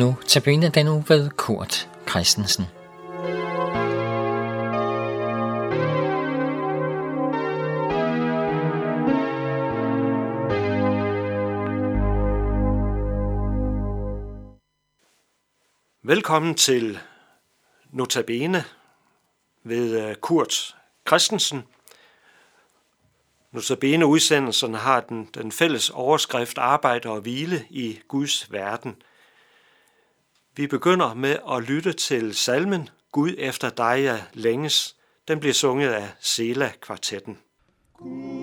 Nu tabiner den nu ved Kurt Christensen. Velkommen til Notabene ved øh, Kurt Christensen. Notabene udsendelserne har den, den fælles overskrift Arbejde og hvile i Guds verden – vi begynder med at lytte til salmen Gud efter dig jeg længes. Den bliver sunget af Sela kvartetten. Gud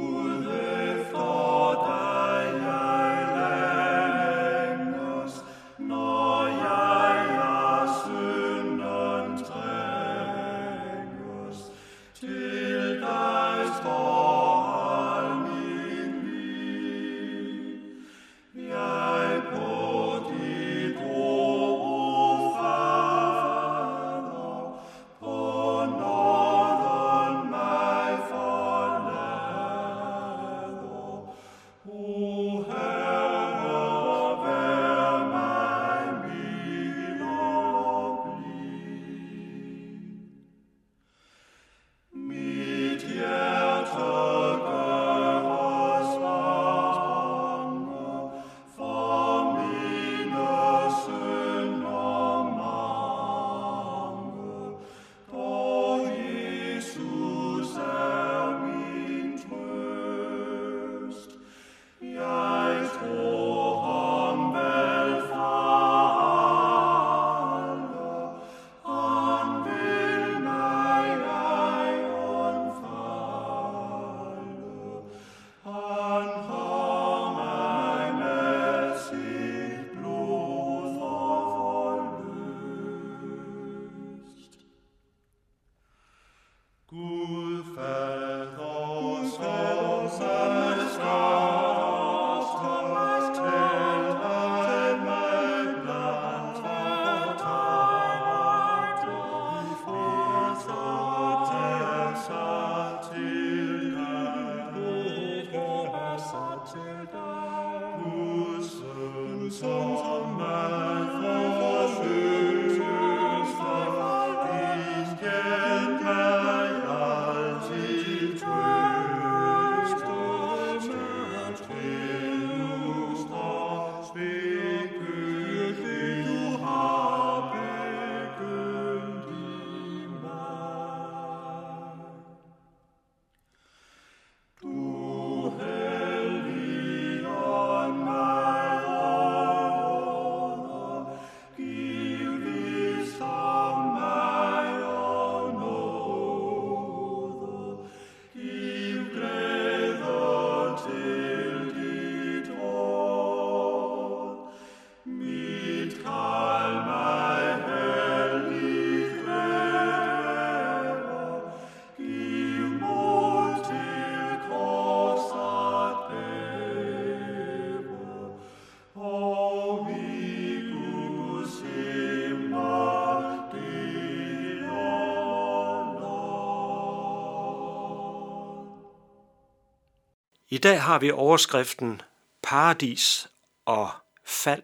I dag har vi overskriften Paradis og fald.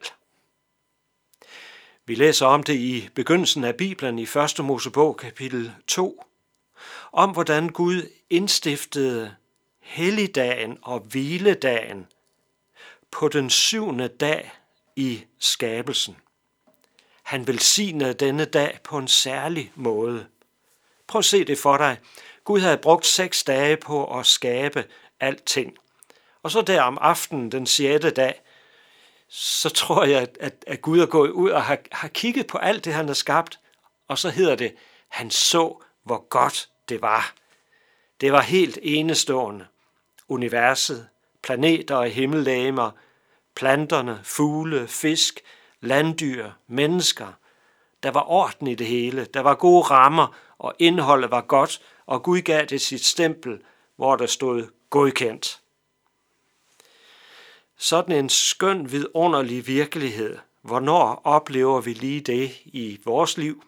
Vi læser om det i begyndelsen af Bibelen i 1. Mosebog kapitel 2, om hvordan Gud indstiftede helligdagen og hviledagen på den syvende dag i skabelsen. Han velsignede denne dag på en særlig måde. Prøv at se det for dig. Gud havde brugt seks dage på at skabe alting. Og så der om aftenen, den sjette dag, så tror jeg, at, at Gud er gået ud og har, har kigget på alt det, han har skabt, og så hedder det, han så, hvor godt det var. Det var helt enestående. Universet, planeter og himmellegemer, planterne, fugle, fisk, landdyr, mennesker. Der var orden i det hele. Der var gode rammer, og indholdet var godt, og Gud gav det sit stempel, hvor der stod godkendt. Sådan en skøn, vidunderlig virkelighed. Hvornår oplever vi lige det i vores liv?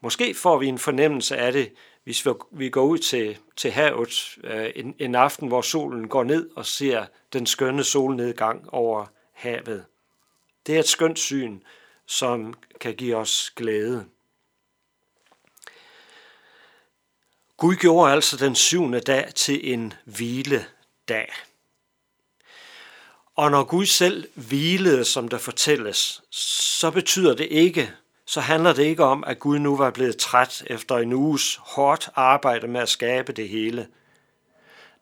Måske får vi en fornemmelse af det, hvis vi går ud til, til havet øh, en, en aften, hvor solen går ned og ser den skønne solnedgang over havet. Det er et skønt syn, som kan give os glæde. Gud gjorde altså den syvende dag til en hviledag. Og når Gud selv hvilede, som der fortælles, så betyder det ikke, så handler det ikke om, at Gud nu var blevet træt efter en uges hårdt arbejde med at skabe det hele.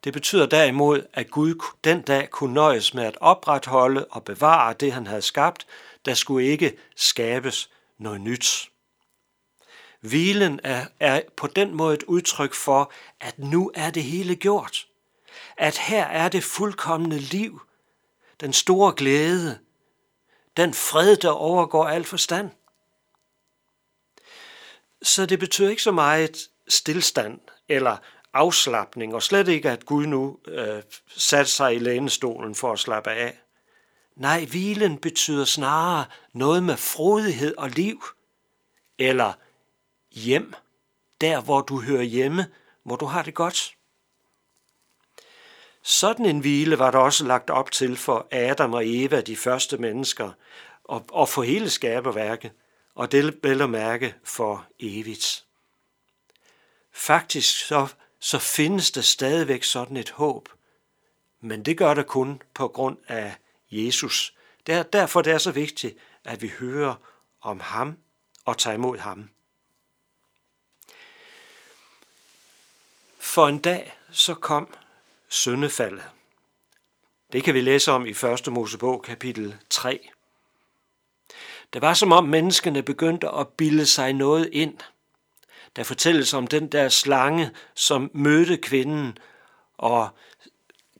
Det betyder derimod, at Gud den dag kunne nøjes med at opretholde og bevare det, han havde skabt. Der skulle ikke skabes noget nyt. Hvilen er, er på den måde et udtryk for, at nu er det hele gjort. At her er det fuldkommende liv, den store glæde, den fred, der overgår al forstand. Så det betyder ikke så meget stillstand eller afslappning, og slet ikke, at Gud nu øh, satte sig i lænestolen for at slappe af. Nej, hvilen betyder snarere noget med frodighed og liv, eller hjem, der hvor du hører hjemme, hvor du har det godt. Sådan en hvile var der også lagt op til for Adam og Eva, de første mennesker, og, og for hele skaberværket, og det vel at mærke for evigt. Faktisk så, så findes der stadigvæk sådan et håb, men det gør det kun på grund af Jesus. Det er derfor det er så vigtigt, at vi hører om ham og tager imod ham. For en dag så kom syndefaldet. Det kan vi læse om i 1. Mosebog kapitel 3. Det var som om menneskene begyndte at bilde sig noget ind. Der fortælles om den der slange, som mødte kvinden og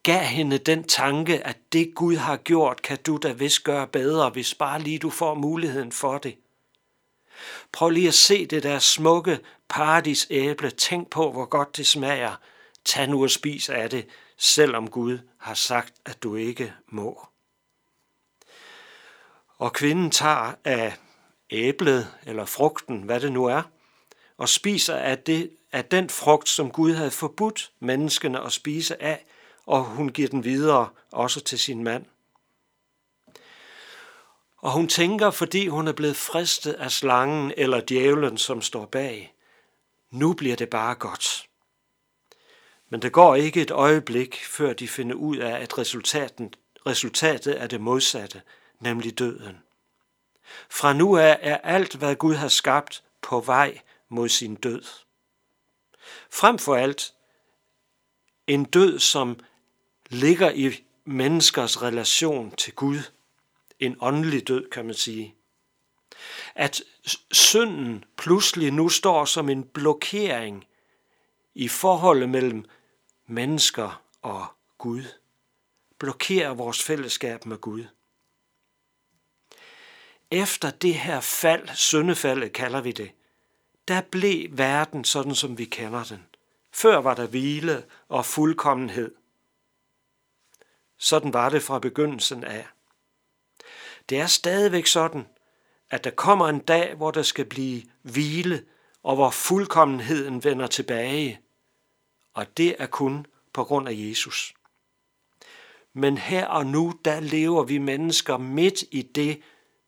gav hende den tanke, at det Gud har gjort, kan du da vist gøre bedre, hvis bare lige du får muligheden for det. Prøv lige at se det der smukke paradisæble. Tænk på, hvor godt det smager. Tag nu og spis af det, selvom Gud har sagt, at du ikke må. Og kvinden tager af æblet eller frugten, hvad det nu er, og spiser af, det, af den frugt, som Gud havde forbudt menneskene at spise af, og hun giver den videre også til sin mand. Og hun tænker, fordi hun er blevet fristet af slangen eller djævlen, som står bag, nu bliver det bare godt. Men det går ikke et øjeblik, før de finder ud af, at resultatet, resultatet er det modsatte, nemlig døden. Fra nu af er alt, hvad Gud har skabt, på vej mod sin død. Frem for alt en død, som ligger i menneskers relation til Gud. En åndelig død, kan man sige. At synden pludselig nu står som en blokering i forholdet mellem mennesker og Gud. Blokerer vores fællesskab med Gud. Efter det her fald, syndefaldet kalder vi det, der blev verden sådan, som vi kender den. Før var der hvile og fuldkommenhed. Sådan var det fra begyndelsen af. Det er stadigvæk sådan, at der kommer en dag, hvor der skal blive hvile, og hvor fuldkommenheden vender tilbage. Og det er kun på grund af Jesus. Men her og nu, der lever vi mennesker midt i det,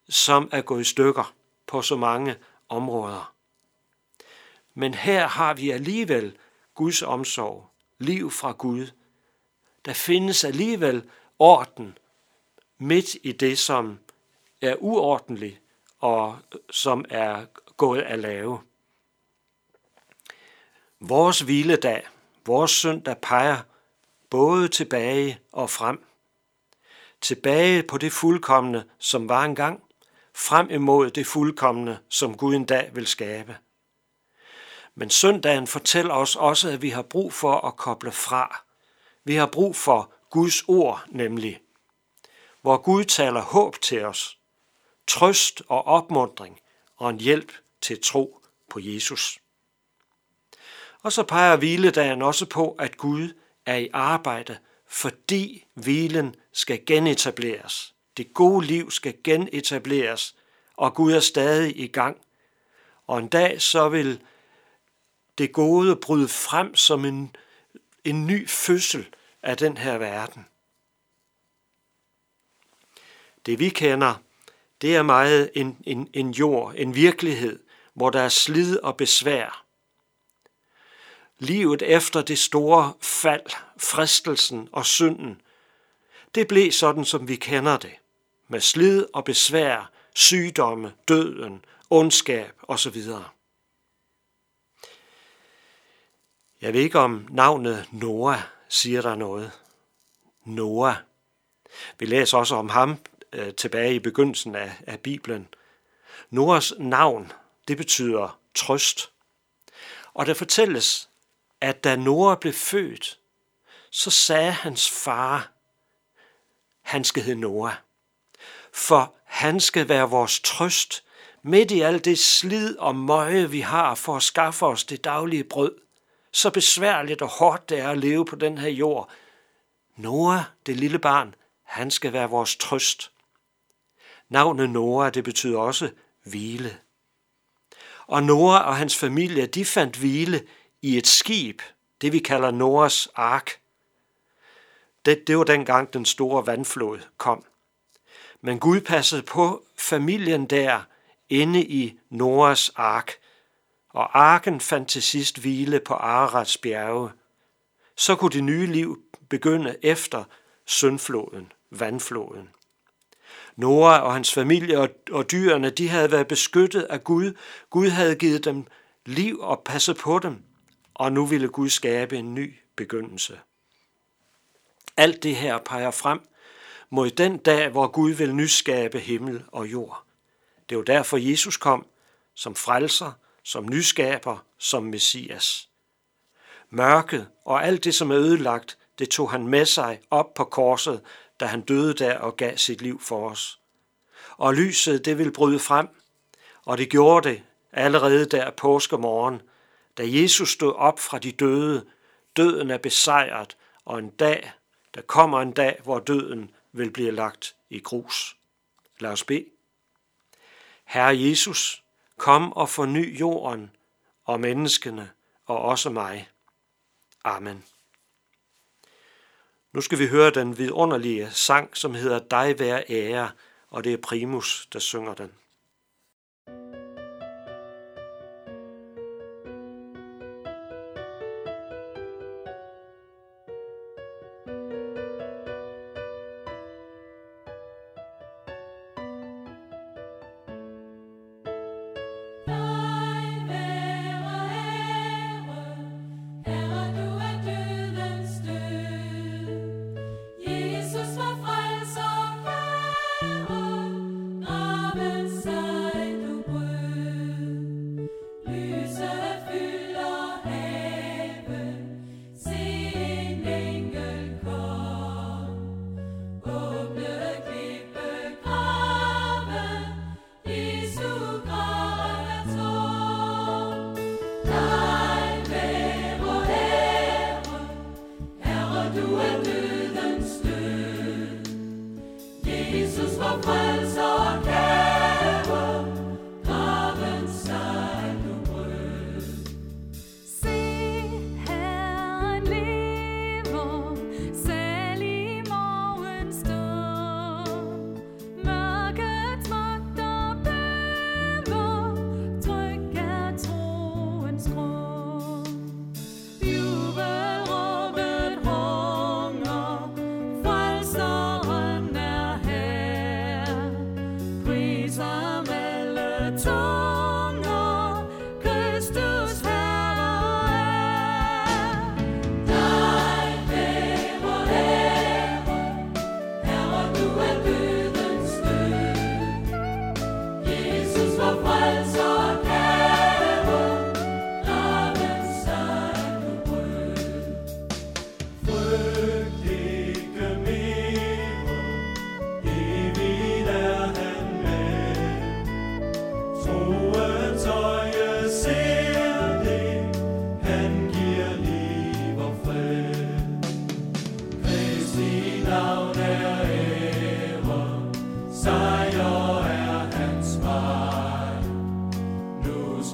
som er gået i stykker på så mange områder. Men her har vi alligevel Guds omsorg, liv fra Gud. Der findes alligevel orden midt i det, som er uordentligt og som er gået af lave. Vores hviledag, vores søndag peger både tilbage og frem. Tilbage på det fuldkommende, som var engang, frem imod det fuldkommende, som Gud en dag vil skabe. Men søndagen fortæller os også, at vi har brug for at koble fra. Vi har brug for Guds ord nemlig, hvor Gud taler håb til os, trøst og opmundring og en hjælp til tro på Jesus. Og så peger hviledagen også på, at Gud er i arbejde, fordi hvilen skal genetableres. Det gode liv skal genetableres, og Gud er stadig i gang. Og en dag så vil det gode bryde frem som en, en ny fødsel af den her verden. Det vi kender, det er meget en, en, en jord, en virkelighed, hvor der er slid og besvær. Livet efter det store fald, fristelsen og synden, det blev sådan, som vi kender det, med slid og besvær, sygdomme, døden, ondskab osv. Jeg ved ikke, om navnet Noah siger der noget. Noah. Vi læser også om ham øh, tilbage i begyndelsen af, af Bibelen. Noahs navn, det betyder trøst. Og der fortælles, at da Noah blev født, så sagde hans far, han skal hedde Noah. For han skal være vores trøst midt i alt det slid og møje, vi har for at skaffe os det daglige brød. Så besværligt og hårdt det er at leve på den her jord. Noah, det lille barn, han skal være vores trøst. Navnet Noah, det betyder også hvile. Og Noah og hans familie, de fandt hvile i et skib, det vi kalder Noras ark. Det, det var dengang den store vandflod kom. Men Gud passede på familien der inde i Noras ark, og arken fandt til sidst hvile på Ararats bjerge. Så kunne det nye liv begynde efter syndfloden, vandfloden. Nora og hans familie og dyrene, de havde været beskyttet af Gud. Gud havde givet dem liv og passet på dem, og nu ville Gud skabe en ny begyndelse. Alt det her peger frem mod den dag, hvor Gud vil nyskabe himmel og jord. Det var derfor Jesus kom som frelser, som nyskaber, som messias. Mørket og alt det, som er ødelagt, det tog han med sig op på korset, da han døde der og gav sit liv for os. Og lyset, det vil bryde frem, og det gjorde det allerede der påskemorgen, da Jesus stod op fra de døde. Døden er besejret, og en dag, der kommer en dag, hvor døden vil blive lagt i grus. Lad os bede. Herre Jesus, kom og forny jorden og menneskene og også mig. Amen. Nu skal vi høre den vidunderlige sang, som hedder Dig være ære, og det er Primus, der synger den.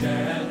stand.